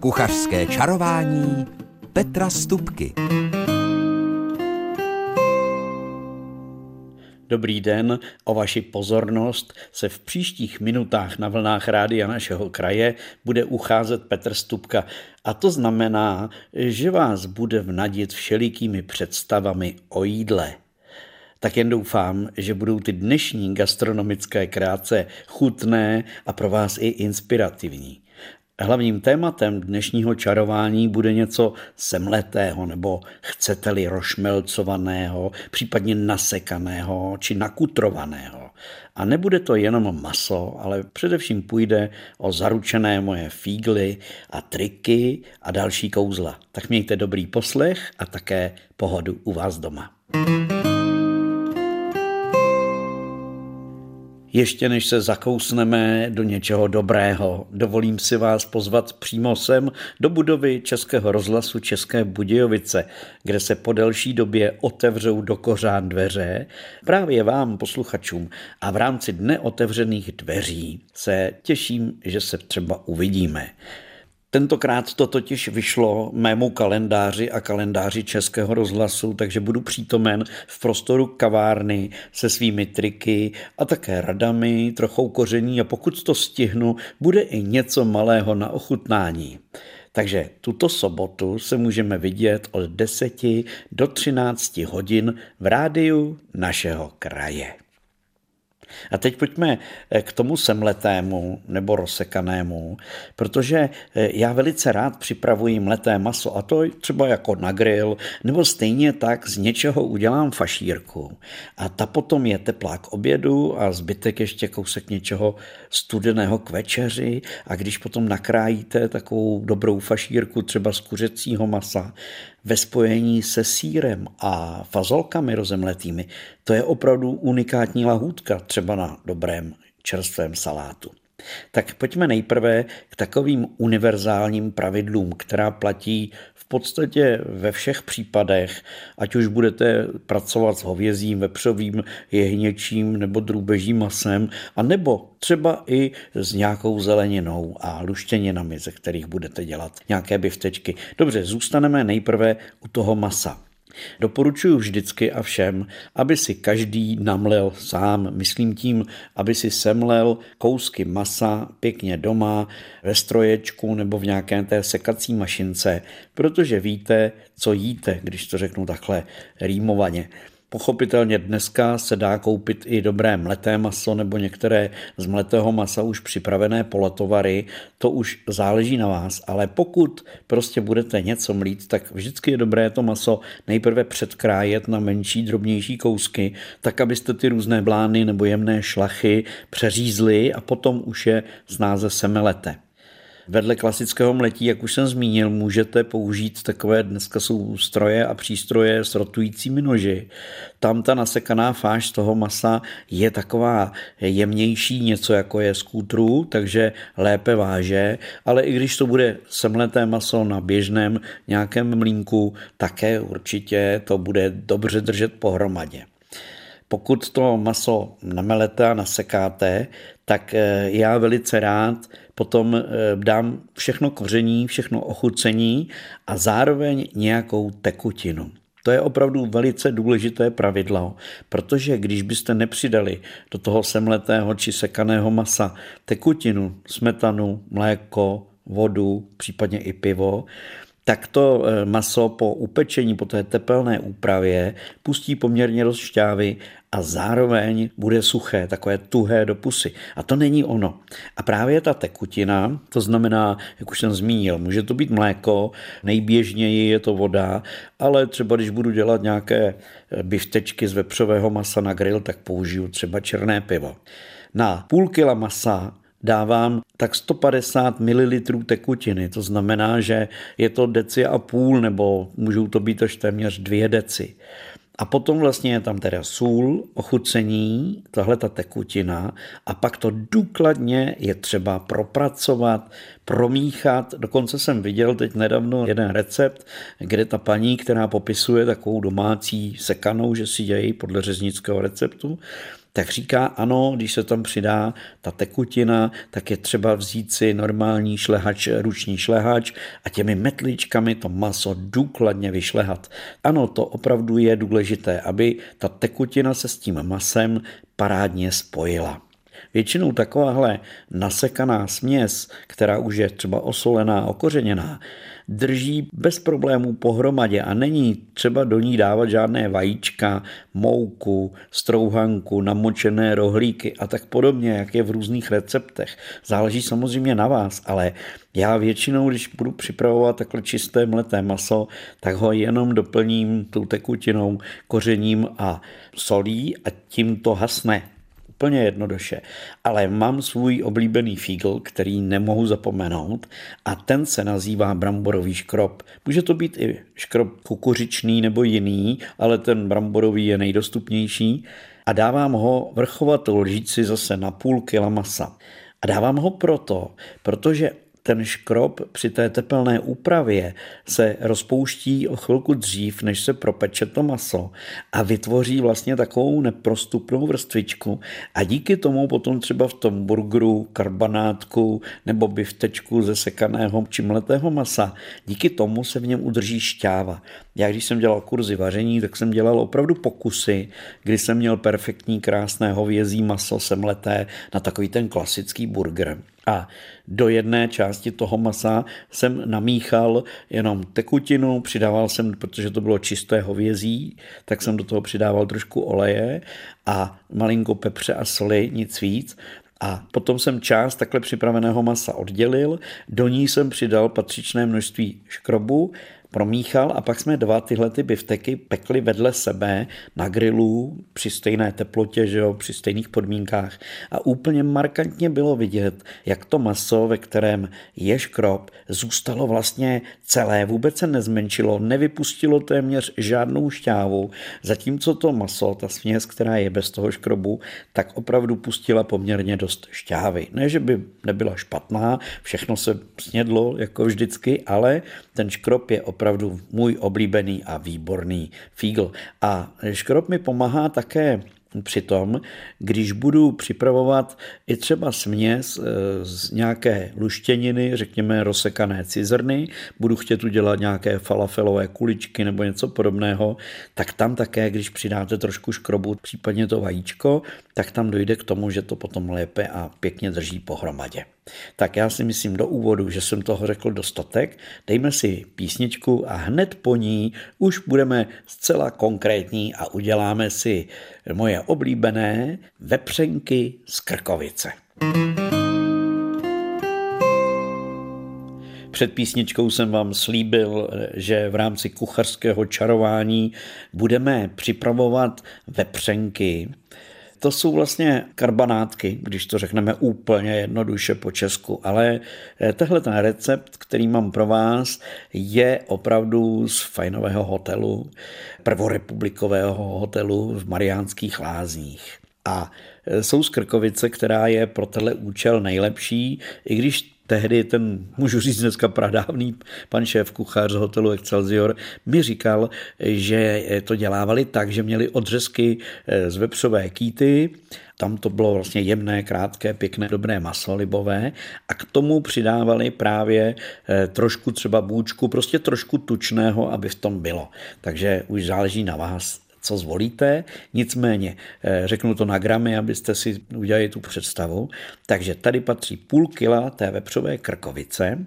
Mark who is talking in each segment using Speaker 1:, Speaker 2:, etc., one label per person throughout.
Speaker 1: Kuchařské čarování Petra Stupky.
Speaker 2: Dobrý den, o vaši pozornost se v příštích minutách na vlnách rádia našeho kraje bude ucházet Petr Stupka. A to znamená, že vás bude vnadit všelikými představami o jídle. Tak jen doufám, že budou ty dnešní gastronomické krátce chutné a pro vás i inspirativní. Hlavním tématem dnešního čarování bude něco semletého nebo chcete-li rošmelcovaného, případně nasekaného či nakutrovaného. A nebude to jenom maso, ale především půjde o zaručené moje fígly a triky a další kouzla. Tak mějte dobrý poslech a také pohodu u vás doma. you Ještě než se zakousneme do něčeho dobrého, dovolím si vás pozvat přímo sem do budovy Českého rozhlasu České Budějovice, kde se po delší době otevřou do kořán dveře právě vám, posluchačům. A v rámci dne otevřených dveří se těším, že se třeba uvidíme. Tentokrát to totiž vyšlo mému kalendáři a kalendáři Českého rozhlasu, takže budu přítomen v prostoru kavárny se svými triky a také radami, trochou koření a pokud to stihnu, bude i něco malého na ochutnání. Takže tuto sobotu se můžeme vidět od 10 do 13 hodin v rádiu našeho kraje. A teď pojďme eh, k tomu semletému nebo rozsekanému, protože eh, já velice rád připravuji mleté maso a to třeba jako na grill, nebo stejně tak z něčeho udělám fašírku. A ta potom je teplá k obědu a zbytek ještě kousek něčeho studeného k večeři a když potom nakrájíte takovou dobrou fašírku třeba z kuřecího masa, ve spojení se sírem a fazolkami rozemletými, to je opravdu unikátní lahůdka, třeba na dobrém čerstvém salátu. Tak pojďme nejprve k takovým univerzálním pravidlům, která platí podstatě ve všech případech, ať už budete pracovat s hovězím, vepřovým, jehněčím nebo drůbežím masem, a nebo třeba i s nějakou zeleninou a luštěninami, ze kterých budete dělat nějaké biftečky. Dobře, zůstaneme nejprve u toho masa. Doporučuji vždycky a všem, aby si každý namlel sám, myslím tím, aby si semlel kousky masa pěkně doma, ve stroječku nebo v nějaké té sekací mašince, protože víte, co jíte, když to řeknu takhle rýmovaně. Pochopitelně dneska se dá koupit i dobré mleté maso nebo některé z mletého masa už připravené polotovary, to už záleží na vás, ale pokud prostě budete něco mlít, tak vždycky je dobré to maso nejprve předkrájet na menší, drobnější kousky, tak abyste ty různé blány nebo jemné šlachy přeřízli a potom už je snáze semelete. Vedle klasického mletí, jak už jsem zmínil, můžete použít takové, dneska jsou stroje a přístroje s rotujícími noži. Tam ta nasekaná fáž z toho masa je taková jemnější, něco jako je z kůtru, takže lépe váže, ale i když to bude semleté maso na běžném nějakém mlínku, také určitě to bude dobře držet pohromadě. Pokud to maso namelete a nasekáte, tak eh, já velice rád potom eh, dám všechno koření, všechno ochucení a zároveň nějakou tekutinu. To je opravdu velice důležité pravidlo, protože když byste nepřidali do toho semletého či sekaného masa tekutinu, smetanu, mléko, vodu, případně i pivo, tak to eh, maso po upečení, po té tepelné úpravě pustí poměrně dost šťávy a zároveň bude suché, takové tuhé do pusy. A to není ono. A právě ta tekutina, to znamená, jak už jsem zmínil, může to být mléko, nejběžněji je to voda, ale třeba když budu dělat nějaké eh, biftečky z vepřového masa na grill, tak použiju třeba černé pivo. Na půl kila masa dávám tak 150 ml tekutiny. To znamená, že je to deci a půl, nebo můžou to být až téměř dvě deci. A potom vlastně je tam teda sůl, ochucení, tahle ta tekutina a pak to důkladně je třeba propracovat, promíchat. Dokonce jsem viděl teď nedávno jeden recept, kde ta paní, která popisuje takovou domácí sekanou, že si dějí podle řeznického receptu, tak říká, ano, když se tam přidá ta tekutina, tak je třeba vzít si normální šlehač, ruční šlehač a těmi metličkami to maso důkladně vyšlehat. Ano, to opravdu je důležité, aby ta tekutina se s tím masem parádně spojila. Většinou takováhle nasekaná směs, která už je třeba osolená, okořeněná, drží bez problémů pohromadě a není třeba do ní dávat žádné vajíčka, mouku, strouhanku, namočené rohlíky a tak podobně, jak je v různých receptech. Záleží samozřejmě na vás, ale já většinou, když budu připravovat takhle čisté mleté maso, tak ho jenom doplním tou tekutinou, kořením a solí a tím to hasne úplně jednoduše. Ale mám svůj oblíbený fígl, který nemohu zapomenout a ten se nazývá bramborový škrob. Může to být i škrob kukuřičný nebo jiný, ale ten bramborový je nejdostupnější a dávám ho vrchovatou lžíci zase na půl kila masa. A dávám ho proto, protože ten škrob při té tepelné úpravě se rozpouští o chvilku dřív, než se propeče to maso a vytvoří vlastně takovou neprostupnou vrstvičku a díky tomu potom třeba v tom burgeru, karbanátku nebo biftečku ze sekaného či mletého masa, díky tomu se v něm udrží šťáva. Já když jsem dělal kurzy vaření, tak jsem dělal opravdu pokusy, kdy jsem měl perfektní, krásné hovězí maso semleté na takový ten klasický burger. A do jedné části toho masa jsem namíchal jenom tekutinu, přidával jsem, protože to bylo čisté hovězí, tak jsem do toho přidával trošku oleje a malinko pepře a soli, nic víc. A potom jsem část takhle připraveného masa oddělil, do ní jsem přidal patřičné množství škrobu, promíchal a pak jsme dva tyhle ty bifteky pekli vedle sebe na grilu při stejné teplotě, že jo, při stejných podmínkách. A úplně markantně bylo vidět, jak to maso, ve kterém je škrob, zůstalo vlastně celé, vůbec se nezmenšilo, nevypustilo téměř žádnou šťávu, zatímco to maso, ta směs, která je bez toho škrobu, tak opravdu pustila poměrně dost šťávy. Ne, že by nebyla špatná, všechno se snědlo jako vždycky, ale ten škrob je opravdu můj oblíbený a výborný fígl. A škrob mi pomáhá také Přitom, když budu připravovat i třeba směs eh, z nějaké luštěniny, řekněme rozsekané cizrny, budu chtět udělat nějaké falafelové kuličky nebo něco podobného, tak tam také, když přidáte trošku škrobu, případně to vajíčko, tak tam dojde k tomu, že to potom lépe a pěkně drží pohromadě. Tak já si myslím do úvodu, že jsem toho řekl dostatek. Dejme si písničku a hned po ní už budeme zcela konkrétní a uděláme si moje oblíbené vepřenky z Krkovice. Před písničkou jsem vám slíbil, že v rámci kuchařského čarování budeme připravovat vepřenky to jsou vlastně karbanátky, když to řekneme úplně jednoduše po česku, ale eh, tehle ten recept, který mám pro vás, je opravdu z fajnového hotelu, prvorepublikového hotelu v Mariánských lázních. A eh, jsou z Krkovice, která je pro tenhle účel nejlepší, i když tehdy ten, můžu říct dneska pradávný pan šéf kuchař z hotelu Excelsior, mi říkal, že to dělávali tak, že měli odřezky eh, z vepřové kýty, tam to bylo vlastně jemné, krátké, pěkné, dobré maso libové. A k tomu přidávali právě eh, trošku třeba bůčku, prostě trošku tučného, aby v tom bylo. Takže už záleží na vás, co zvolíte, nicméně eh, řeknu to na gramy, abyste si udělali tu představu. Takže tady patří půl kila té vepřové krkovice,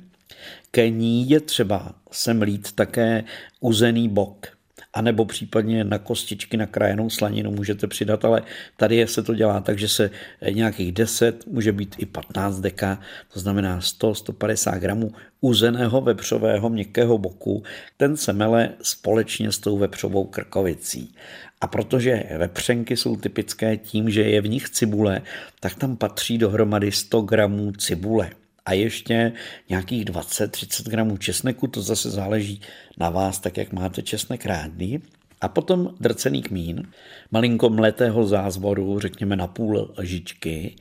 Speaker 2: ke ní je třeba semlít také uzený bok, anebo případně na kostičky na krajenou slaninu můžete přidat, ale tady se to dělá tak, že se nějakých 10, může být i 15 deka, to znamená 100-150 gramů uzeného vepřového měkkého boku, ten se mele společně s tou vepřovou krkovicí. A protože vepřenky jsou typické tím, že je v nich cibule, tak tam patří dohromady 100 gramů cibule a ještě nějakých 20-30 gramů česneku, to zase záleží na vás, tak jak máte česnek rádný. A potom drcený kmín, malinko mletého zázvoru, řekněme na půl lžičky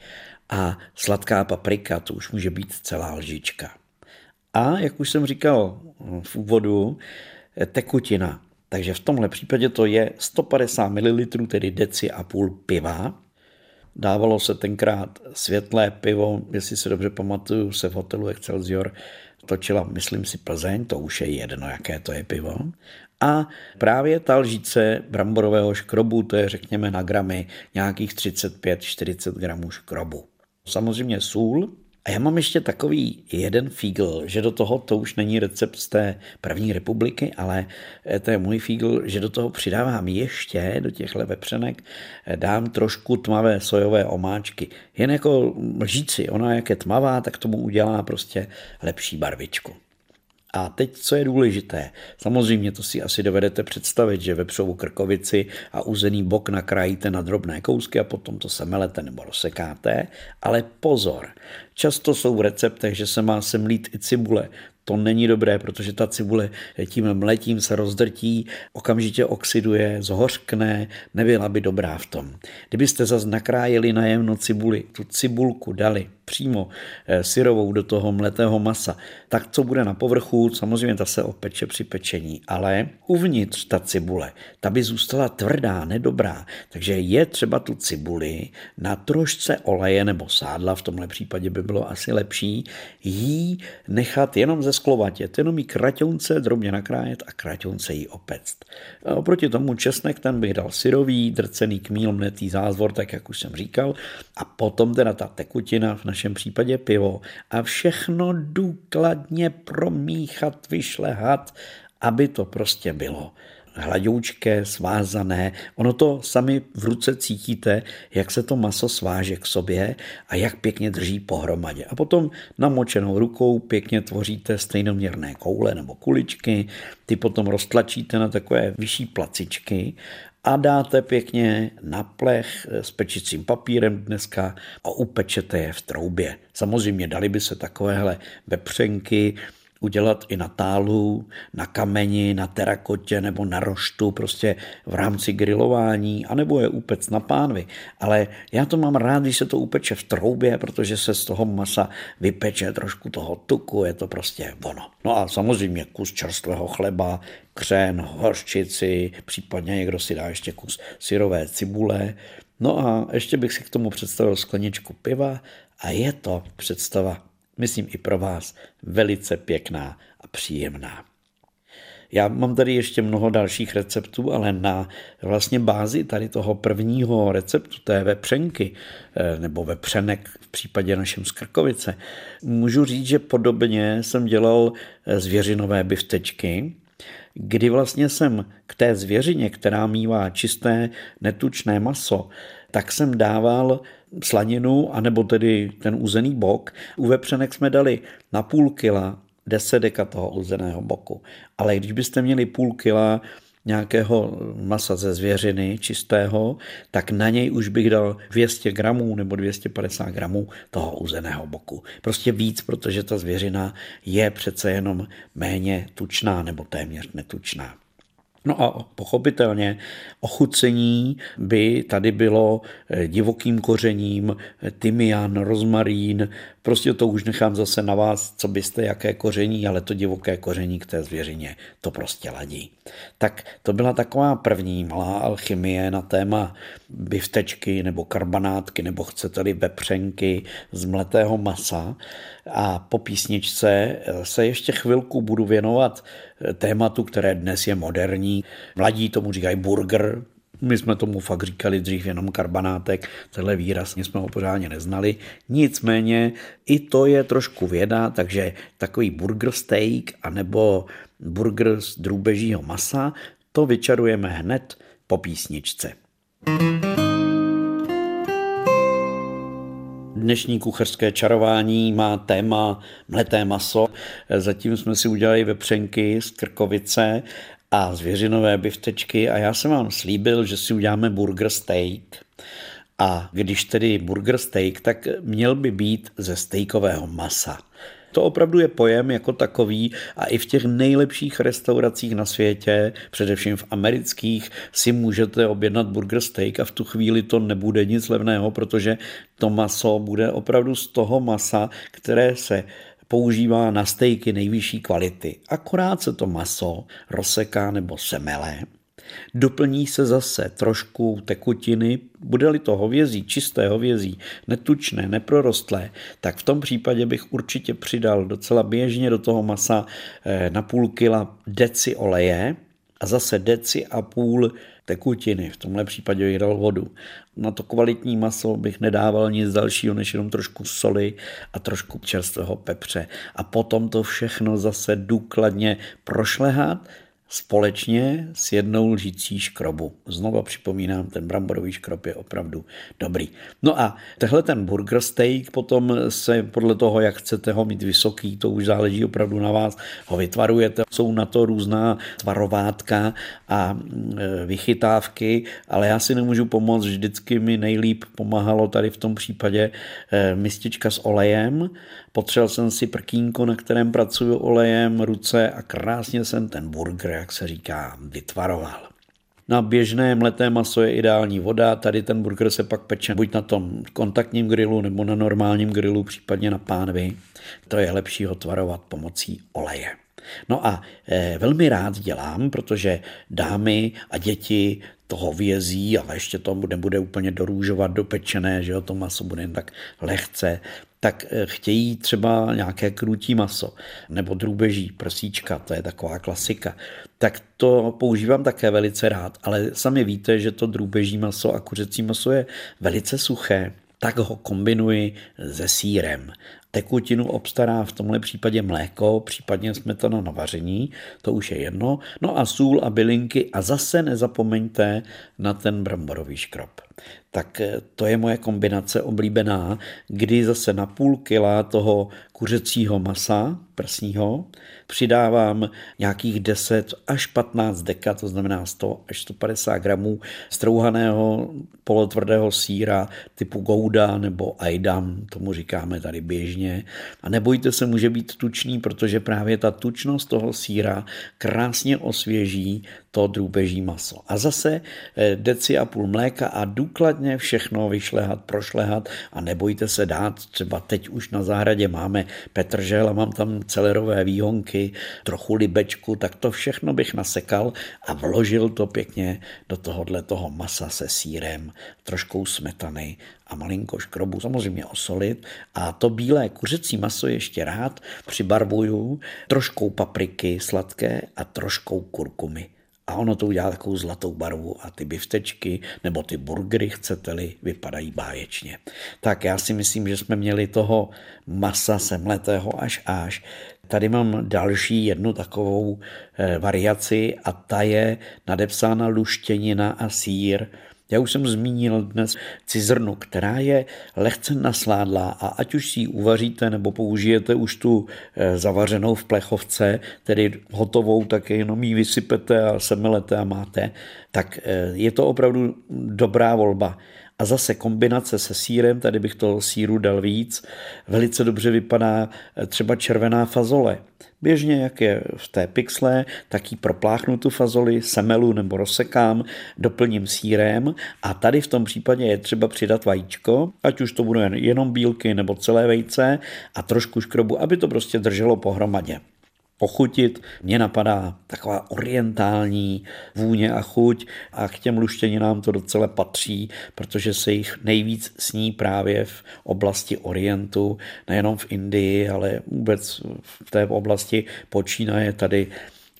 Speaker 2: a sladká paprika, to už může být celá lžička. A jak už jsem říkal v úvodu, tekutina. Takže v tomhle případě to je 150 ml, tedy deci a půl piva, Dávalo se tenkrát světlé pivo, jestli si dobře pamatuju, se v hotelu Excelsior točila, myslím si, Plzeň, to už je jedno, jaké to je pivo. A právě ta lžíce bramborového škrobu, to je řekněme na gramy nějakých 35-40 gramů škrobu. Samozřejmě sůl, a já mám ještě takový jeden fígl, že do toho, to už není recept z té první republiky, ale eh, to je můj fígl, že do toho přidávám ještě, do těchhle vepřenek, eh, dám trošku tmavé sojové omáčky. Jen jako lžíci, ona jak je tmavá, tak tomu udělá prostě lepší barvičku. A teď, co je důležité, samozřejmě to si asi dovedete představit, že vepřovou krkovici a uzený bok nakrájíte na drobné kousky a potom to semelete nebo rozsekáte, ale pozor, často jsou v receptech, že se má semlít i cibule. To není dobré, protože ta cibule tím mletím se rozdrtí, okamžitě oxiduje, zhořkne, nebyla by dobrá v tom. Kdybyste zase nakrájeli na jemno cibuli, tu cibulku dali přímo eh, syrovou do toho mletého masa, tak co bude na povrchu, samozřejmě ta se opeče při pečení, ale uvnitř ta cibule, ta by zůstala tvrdá, nedobrá, takže je třeba tu cibuli na trošce oleje nebo sádla, v tomhle případě by bylo asi lepší, jí nechat jenom ze sklovatět, jenom jí kraťonce drobně nakrájet a kraťonce jí opect. A oproti tomu česnek ten bych dal syrový, drcený kmíl, mnetý zázvor, tak jak už jsem říkal, a potom teda ta tekutina v našem případě pivo. A všechno důkladně promíchat, vyšlehat, aby to prostě bylo hladoučké, svázané. Ono to sami v ruce cítíte, jak se to maso sváže k sobě a jak pěkně drží pohromadě. A potom namočenou rukou pěkně tvoříte stejnoměrné koule nebo kuličky, ty potom roztlačíte na takové vyšší placičky a dáte pěkně na plech s pečicím papírem dneska a upečete je v troubě. Samozřejmě dali by se takovéhle vepřenky, udělat i na tálu, na kameni, na terakotě nebo na roštu, prostě v rámci grilování, anebo je upec na pánvi. Ale já to mám rád, když se to upeče v troubě, protože se z toho masa vypeče trošku toho tuku, je to prostě ono. No a samozřejmě kus čerstvého chleba, křen, horčici, případně někdo si dá ještě kus syrové cibule. No a ještě bych si k tomu představil skleničku piva a je to představa myslím i pro vás, velice pěkná a příjemná. Já mám tady ještě mnoho dalších receptů, ale na vlastně bázi tady toho prvního receptu té vepřenky eh, nebo vepřenek v případě našem skrkovice, můžu říct, že podobně jsem dělal eh, zvěřinové biftečky, kdy vlastně jsem k té zvěřině, která mývá čisté netučné maso, tak jsem dával slaninu, anebo tedy ten uzený bok. U vepřenek jsme dali na půl kila 10 deka toho uzeného boku. Ale když byste měli půl kila nějakého masa ze zvěřiny čistého, tak na něj už bych dal 200 gramů nebo 250 gramů toho uzeného boku. Prostě víc, protože ta zvěřina je přece jenom méně tučná nebo téměř netučná. No a pochopitelně ochucení by tady bylo divokým kořením, tymian, rozmarín, prostě to už nechám zase na vás, co byste, jaké koření, ale to divoké koření k té zvěřině, to prostě ladí. Tak to byla taková první malá alchymie na téma biftečky nebo karbanátky, nebo chcete-li vepřenky z mletého masa. A po písničce se ještě chvilku budu věnovat tématu, které dnes je moderní. Mladí tomu říkají burger, my jsme tomu fakt říkali dřív jenom karbanátek, tenhle výraz jsme ho pořádně neznali. Nicméně i to je trošku věda, takže takový burger steak anebo burger z drůbežího masa, to vyčarujeme hned po písničce. Dnešní kuchařské čarování má téma mleté maso. Zatím jsme si udělali vepřenky z krkovice a zvěřinové biftečky a já jsem vám slíbil, že si uděláme burger steak. A když tedy burger steak, tak měl by být ze stejkového masa. To opravdu je pojem jako takový a i v těch nejlepších restauracích na světě, především v amerických, si můžete objednat burger steak a v tu chvíli to nebude nic levného, protože to maso bude opravdu z toho masa, které se používá na stejky nejvyšší kvality. Akorát se to maso rozseká nebo semele Doplní se zase trošku tekutiny, bude-li to hovězí, čisté hovězí, netučné, neprorostlé, tak v tom případě bych určitě přidal docela běžně do toho masa eh, na půl kila deci oleje a zase deci a půl tekutiny, v tomhle případě bych dal vodu. Na to kvalitní maso bych nedával nic dalšího, než jenom trošku soli a trošku čerstvého pepře. A potom to všechno zase důkladně prošlehat společně s jednou lžící škrobu. Znova připomínám, ten bramborový škrob je opravdu dobrý. No a tehle ten burger steak potom se podle toho, jak chcete ho mít vysoký, to už záleží opravdu na vás, ho vytvarujete. Jsou na to různá tvarovátka a e, vychytávky, ale já si nemůžu pomoct, vždycky mi nejlíp pomáhalo tady v tom případě e, mistička s olejem. Potřeboval jsem si prkínko, na kterém pracuju olejem, ruce a krásně jsem ten burger jak se říká, vytvaroval. Na běžné mleté maso je ideální voda, tady ten burger se pak peče buď na tom kontaktním grilu nebo na normálním grilu, případně na pánvi. To je lepší ho tvarovat pomocí oleje. No a e, velmi rád dělám, protože dámy a děti toho vězí, ale ještě to bude, bude úplně dorůžovat, dopečené, že jo, to maso bude jen tak lehce, tak eh, chtějí třeba nějaké krutí maso nebo drůbeží, prsíčka, to je taková klasika. Tak to používám také velice rád, ale sami víte, že to drůbeží maso a kuřecí maso je velice suché, tak ho kombinuji se sírem. Tekutinu obstará v tomhle případě mléko, případně smetana na vaření, to už je jedno. No a sůl a bylinky a zase nezapomeňte na ten bramborový škrob tak eh, to je moje kombinace oblíbená, kdy zase na půl kila toho kuřecího masa prsního přidávám nějakých 10 až 15 deka, to znamená 100 až 150 gramů strouhaného polotvrdého síra typu Gouda nebo Aidam, tomu říkáme tady běžně. A nebojte se, může být tučný, protože právě ta tučnost toho síra krásně osvěží to drůbeží maso. A zase eh, deci a půl mléka a důkladně všechno vyšlehat, prošlehat a nebojte se dát, třeba teď už na zahradě máme petržel a mám tam celerové výhonky, trochu libečku, tak to všechno bych nasekal a vložil to pěkně do tohohle toho masa se sírem, troškou smetany a malinko škrobu, samozřejmě osolit a to bílé kuřecí maso ještě rád přibarvuju troškou papriky sladké a troškou kurkumy a ono to udělá takovou zlatou barvu a ty biftečky nebo ty burgery, chcete-li, vypadají báječně. Tak já si myslím, že jsme měli toho masa semletého až až. Tady mám další jednu takovou eh, variaci a ta je nadepsána luštěnina a sír já už jsem zmínil dnes cizrnu, která je lehce nasládlá a ať už si ji uvaříte nebo použijete už tu eh, zavařenou v plechovce, tedy hotovou, tak jenom ji vysypete a semelete a máte, tak eh, je to opravdu dobrá volba. A zase kombinace se sírem, tady bych toho síru dal víc, velice dobře vypadá eh, třeba červená fazole. Běžně, jak je v té pixle, tak ji propláchnu tu fazoli, semelu nebo rozsekám, doplním sírem a tady v tom případě je třeba přidat vajíčko, ať už to bude jenom bílky nebo celé vejce a trošku škrobu, aby to prostě drželo pohromadě pochutit. Mně napadá taková orientální vůně a chuť a k těm luštěninám to docela patří, protože se jich nejvíc sní právě v oblasti Orientu, nejenom v Indii, ale vůbec v té oblasti počínaje tady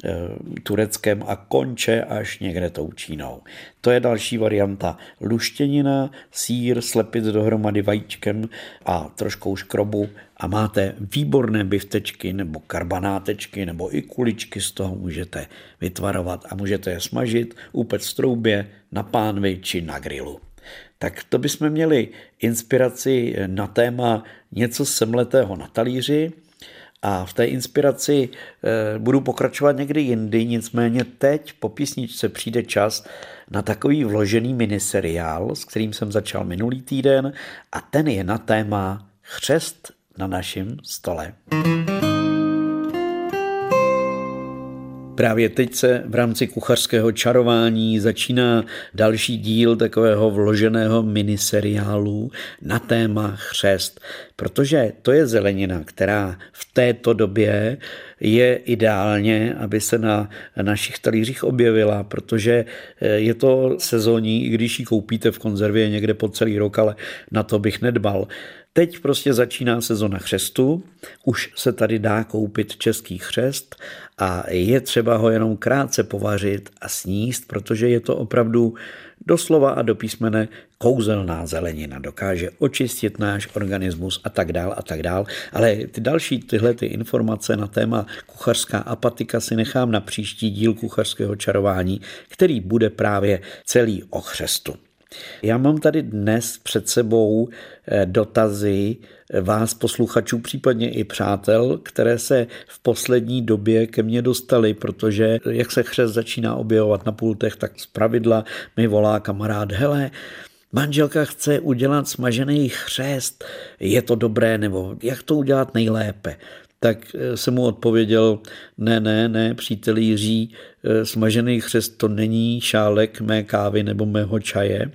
Speaker 2: Eh, Tureckem a konče až někde tou Čínou. To je další varianta. Luštěnina, sír, slepit dohromady vajíčkem a troškou škrobu a máte výborné biftečky nebo karbanátečky nebo i kuličky z toho můžete vytvarovat a můžete je smažit, upec v troubě, na pánvi či na grilu. Tak to bychom měli inspiraci na téma něco semletého na talíři. A v té inspiraci e, budu pokračovat někdy jindy, nicméně teď po písničce přijde čas na takový vložený miniseriál, s kterým jsem začal minulý týden a ten je na téma chřest na našem stole. Právě teď se v rámci kuchařského čarování začíná další díl takového vloženého miniseriálu na téma chřest, protože to je zelenina, která v této době je ideálně, aby se na našich talířích objevila, protože je to sezónní, i když ji koupíte v konzervě někde po celý rok, ale na to bych nedbal. Teď prostě začíná sezona chřestu, už se tady dá koupit český chřest a je třeba ho jenom krátce povařit a sníst, protože je to opravdu doslova a do písmene kouzelná zelenina. Dokáže očistit náš organismus a tak dál a tak dál. Ale ty další tyhle ty informace na téma kuchařská apatika si nechám na příští díl kuchařského čarování, který bude právě celý o chřestu. Já mám tady dnes před sebou eh, dotazy vás posluchačů, případně i přátel, které se v poslední době ke mně dostaly, protože jak se chřest začíná objevovat na pultech, tak z pravidla mi volá kamarád, hele, manželka chce udělat smažený chřest, je to dobré, nebo jak to udělat nejlépe? Tak eh, jsem mu odpověděl, ne, ne, ne, přítel Jiří, eh, smažený chřest to není šálek mé kávy nebo mého čaje,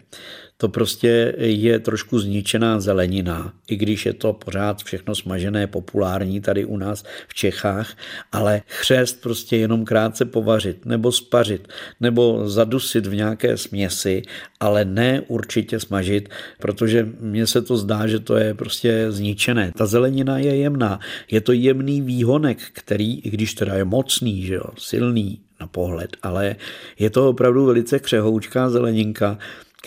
Speaker 2: to prostě je trošku zničená zelenina, i když je to pořád všechno smažené, populární tady u nás v Čechách, ale chřest prostě jenom krátce povařit, nebo spařit, nebo zadusit v nějaké směsi, ale ne určitě smažit, protože mně se to zdá, že to je prostě zničené. Ta zelenina je jemná, je to jemný výhonek, který, i když teda je mocný, že jo, silný, na pohled, ale je to opravdu velice křehoučká zeleninka,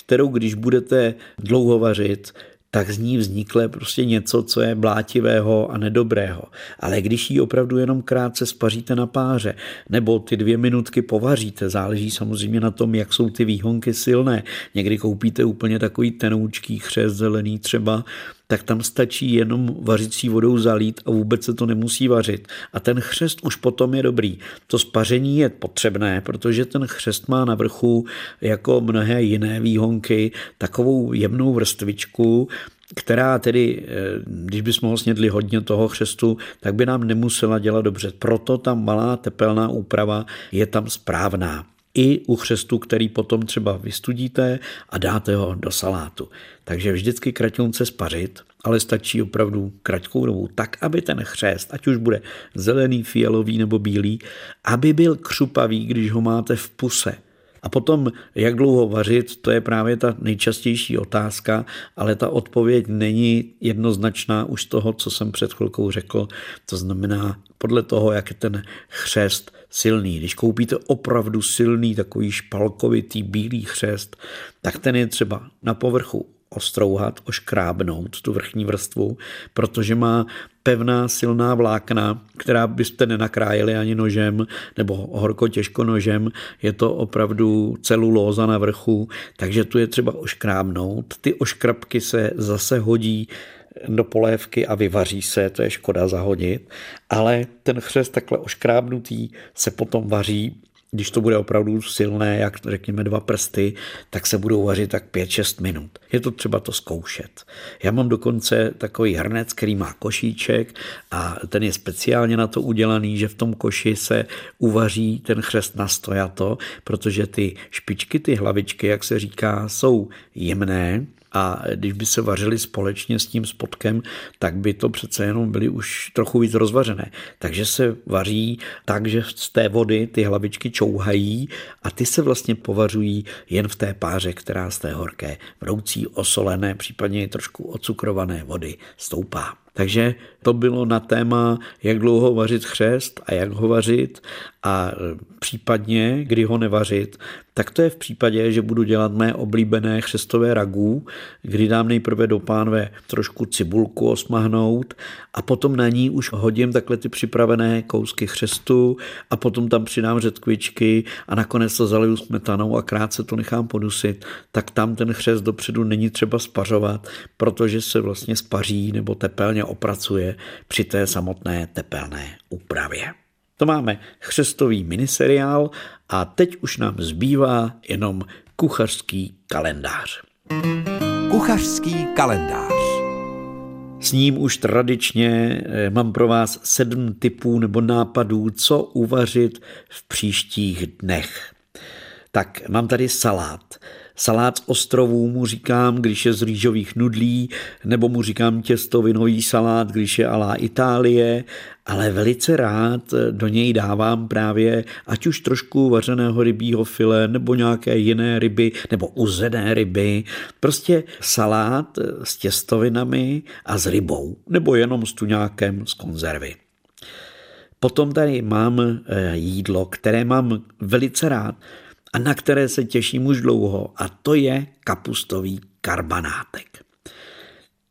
Speaker 2: kterou když budete dlouho vařit, tak z ní vznikle prostě něco, co je blátivého a nedobrého. Ale když ji opravdu jenom krátce spaříte na páře, nebo ty dvě minutky povaříte, záleží samozřejmě na tom, jak jsou ty výhonky silné. Někdy koupíte úplně takový tenoučký chřest zelený třeba, tak tam stačí jenom vařicí vodou zalít a vůbec se to nemusí vařit. A ten chřest už potom je dobrý. To spaření je potřebné, protože ten chřest má na vrchu jako mnohé jiné výhonky takovou jemnou vrstvičku, která tedy, eh, když bychom ho snědli hodně toho chřestu, tak by nám nemusela dělat dobře. Proto ta malá tepelná úprava je tam správná i u chřestu, který potom třeba vystudíte a dáte ho do salátu. Takže vždycky kraťonce spařit, ale stačí opravdu kratkou dobu, tak, aby ten chřest, ať už bude zelený, fialový nebo bílý, aby byl křupavý, když ho máte v puse. A potom, jak dlouho vařit, to je právě ta nejčastější otázka, ale ta odpověď není jednoznačná už toho, co jsem před chvilkou řekl. To znamená, podle toho, jak je ten chřest silný. Když koupíte opravdu silný takový špalkovitý bílý chřest, tak ten je třeba na povrchu ostrouhat, oškrábnout tu vrchní vrstvu, protože má pevná silná vlákna, která byste nenakrájeli ani nožem nebo horko těžko nožem. Je to opravdu celulóza na vrchu, takže tu je třeba oškrábnout. Ty oškrabky se zase hodí do polévky a vyvaří se, to je škoda zahodit, ale ten chřest takhle oškrábnutý se potom vaří když to bude opravdu silné, jak řekněme dva prsty, tak se budou vařit tak 5-6 minut. Je to třeba to zkoušet. Já mám dokonce takový hrnec, který má košíček a ten je speciálně na to udělaný, že v tom koši se uvaří ten chřest na stojato, protože ty špičky, ty hlavičky, jak se říká, jsou jemné, a když by se vařili společně s tím spodkem, tak by to přece jenom byly už trochu víc rozvařené. Takže se vaří tak, že z té vody ty hlavičky čouhají a ty se vlastně povařují jen v té páře, která z té horké, vroucí, osolené, případně trošku ocukrované vody stoupá. Takže to bylo na téma, jak dlouho vařit chřest a jak ho vařit. A případně, kdy ho nevařit, tak to je v případě, že budu dělat mé oblíbené chřestové ragů, kdy dám nejprve do pánve trošku cibulku osmahnout a potom na ní už hodím takhle ty připravené kousky chřestu a potom tam přidám řetkvičky a nakonec to zaliju smetanou a krátce to nechám podusit, tak tam ten chřest dopředu není třeba spařovat, protože se vlastně spaří nebo tepelně opracuje při té samotné tepelné úpravě. To máme chřestový miniseriál a teď už nám zbývá jenom kuchařský kalendář.
Speaker 1: Kuchařský kalendář.
Speaker 2: S ním už tradičně eh, mám pro vás sedm typů nebo nápadů, co uvařit v příštích dnech. Tak mám tady salát. Salát z ostrovů mu říkám, když je z rýžových nudlí, nebo mu říkám těstovinový salát, když je alá Itálie, ale velice rád do něj dávám právě ať už trošku vařeného rybího file, nebo nějaké jiné ryby, nebo uzené ryby. Prostě salát s těstovinami a s rybou, nebo jenom s tuňákem z konzervy. Potom tady mám eh, jídlo, které mám velice rád, a na které se těším už dlouho a to je kapustový karbanátek.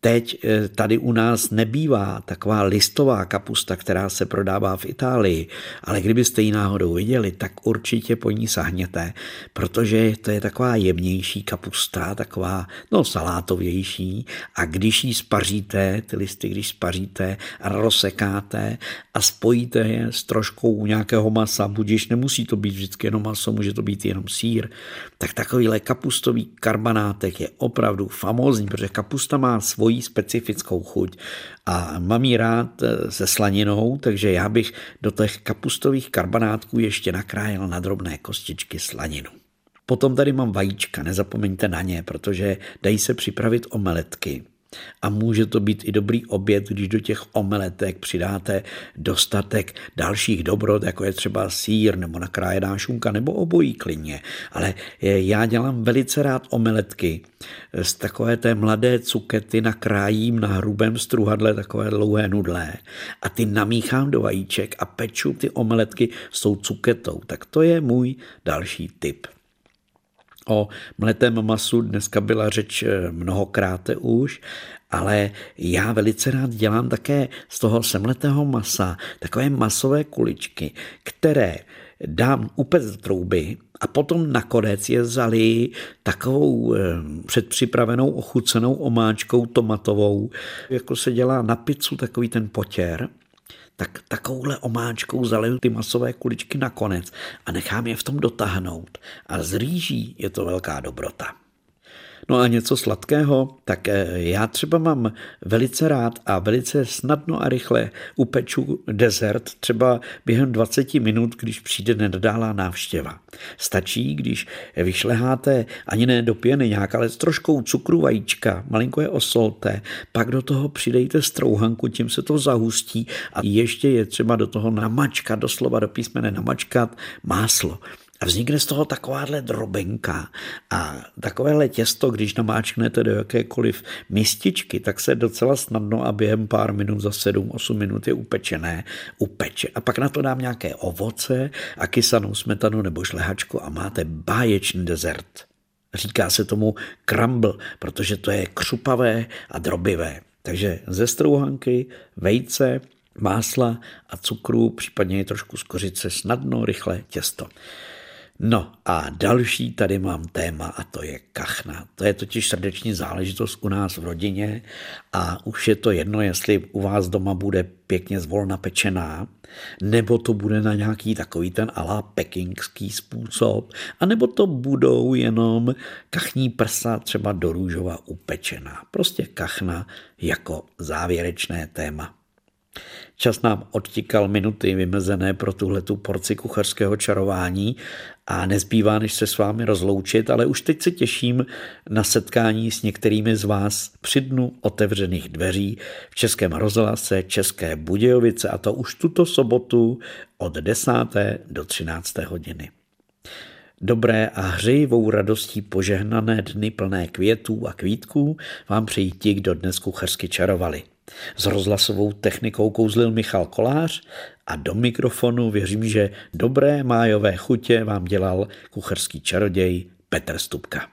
Speaker 2: Teď eh, tady u nás nebývá taková listová kapusta, která se prodává v Itálii, ale kdybyste ji náhodou viděli, tak určitě po ní sahněte, protože to je taková jemnější kapusta, taková no salátovější. A když ji spaříte, ty listy, když spaříte a rozsekáte a spojíte je s troškou nějakého masa, budíš nemusí to být vždycky jenom maso, může to být jenom sír, tak takovýhle kapustový karbanátek je opravdu famózní, protože kapusta má svůj svoji specifickou chuť a mám ji rád eh, se slaninou, takže já bych do těch kapustových karbanátků ještě nakrájel na drobné kostičky slaninu. Potom tady mám vajíčka, nezapomeňte na ně, protože dají se připravit omeletky. A může to být i dobrý oběd, když do těch omeletek přidáte dostatek dalších dobrot, jako je třeba sír nebo nakrájená šunka nebo obojí klidně. Ale já dělám velice rád omeletky. Z takové té mladé cukety nakrájím na hrubém struhadle takové dlouhé nudlé a ty namíchám do vajíček a peču ty omeletky s tou cuketou. Tak to je můj další tip. O mletém masu. Dneska byla řeč eh, mnohokrát už, ale já velice rád dělám také z toho semletého masa takové masové kuličky, které dám úplně do trouby a potom nakonec je zalí takovou eh, předpřipravenou ochucenou omáčkou tomatovou, jako se dělá na pizzu takový ten potěr tak takovouhle omáčkou zaliju ty masové kuličky nakonec a nechám je v tom dotáhnout. A z rýží je to velká dobrota. No a něco sladkého, tak eh, já třeba mám velice rád a velice snadno a rychle upeču dezert třeba během 20 minut, když přijde nedodálá návštěva. Stačí, když vyšleháte ani ne do pěny nějak, ale s troškou cukru vajíčka, malinko je osolte, pak do toho přidejte strouhanku, tím se to zahustí a ještě je třeba do toho namačkat, doslova do písmene namačkat máslo. A vznikne z toho takováhle drobenka. A takovéhle těsto, když namáčknete do jakékoliv mističky, tak se docela snadno a během pár minut za 7-8 minut je upečené, upeče. A pak na to dám nějaké ovoce a kysanou smetanu nebo šlehačku a máte báječný dezert. Říká se tomu crumble, protože to je křupavé a drobivé. Takže ze strouhanky, vejce, másla a cukru, případně trošku z kořice, snadno, rychle těsto. No a další tady mám téma a to je kachna. To je totiž srdeční záležitost u nás v rodině a už je to jedno, jestli u vás doma bude pěkně zvolna pečená, nebo to bude na nějaký takový ten alá pekingský způsob, anebo to budou jenom kachní prsa třeba do růžova upečená. Prostě kachna jako závěrečné téma. Čas nám odtíkal minuty vymezené pro tuhletu porci kuchařského čarování a nezbývá, než se s vámi rozloučit, ale už teď se těším na setkání s některými z vás při dnu otevřených dveří v Českém rozhlase České Budějovice a to už tuto sobotu od 10. do 13. hodiny. Dobré a hřejivou radostí požehnané dny plné květů a kvítků vám přejí ti, kdo dnes kuchařsky čarovali. S rozhlasovou technikou kouzlil Michal Kolář a do mikrofonu věřím, že dobré májové chutě vám dělal kucharský čaroděj Petr Stupka.